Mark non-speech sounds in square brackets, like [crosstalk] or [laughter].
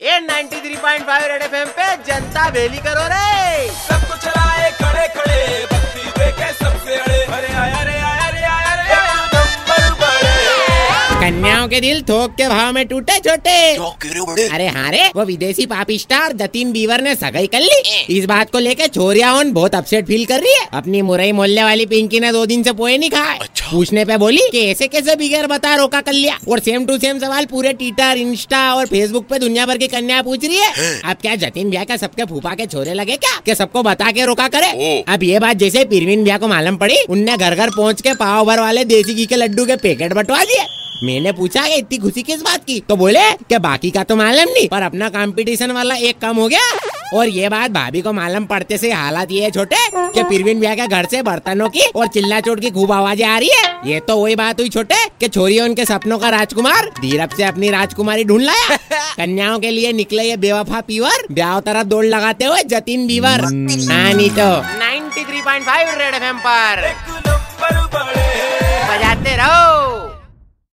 ये 93.5 red FM पे जनता बेली करो रे। सबको चलाए खड़े खड़े भक्ति देखे सबसे अड़े। अरे आया रे आया रे आया रे नंबर बड़े कन्याओं के दिल थोक के भाव में टूटे छोटे। अरे हाँ रे वो विदेशी पाप स्टार जतीन बीवर ने सगाई कर ली। इस बात को लेके छोरिया उन बहुत अपसेट फील कर रही है। अपनी मुरई मोहल्ले वाली पिंकी ने दो दिन से पोए नहीं खाए। पूछने पे बोली कि ऐसे कैसे बिगैर बता रोका कर लिया और सेम टू सेम सवाल पूरे ट्विटर इंस्टा और फेसबुक पे दुनिया भर की कन्या पूछ रही है। अब क्या जतीन भैया का सबके फूफा के छोरे लगे क्या? कि सबको बता के रोका करे? अब ये बात जैसे पीरवीन भैया को मालूम पड़ी उनने घर घर पहुँच के पाव भर वाले देसी घी के लड्डू के पैकेट बटवा दिए। मैंने पूछा कि इतनी खुशी किस बात की? तो बोले कि बाकी का तो मालूम नहीं पर अपना कंपटीशन वाला एक कम हो गया। और ये बात भाभी को मालूम पड़ते से हालात ये है छोटे कि परवीन भैया के घर से बर्तनों की और चिल्ला चोट की खूब आवाज़ें आ रही है। ये तो वही बात हुई छोटे कि छोरी उनके सपनों का राजकुमार धीरप से अपनी राजकुमारी ढूंढ लाया। [laughs] कन्याओं के लिए निकले ये बेवफा पीवर ब्याह तरफ़ दौड़ लगाते हुए जतीन बीवर। हाँ नहीं तो 93.5 रेड एफएम पर।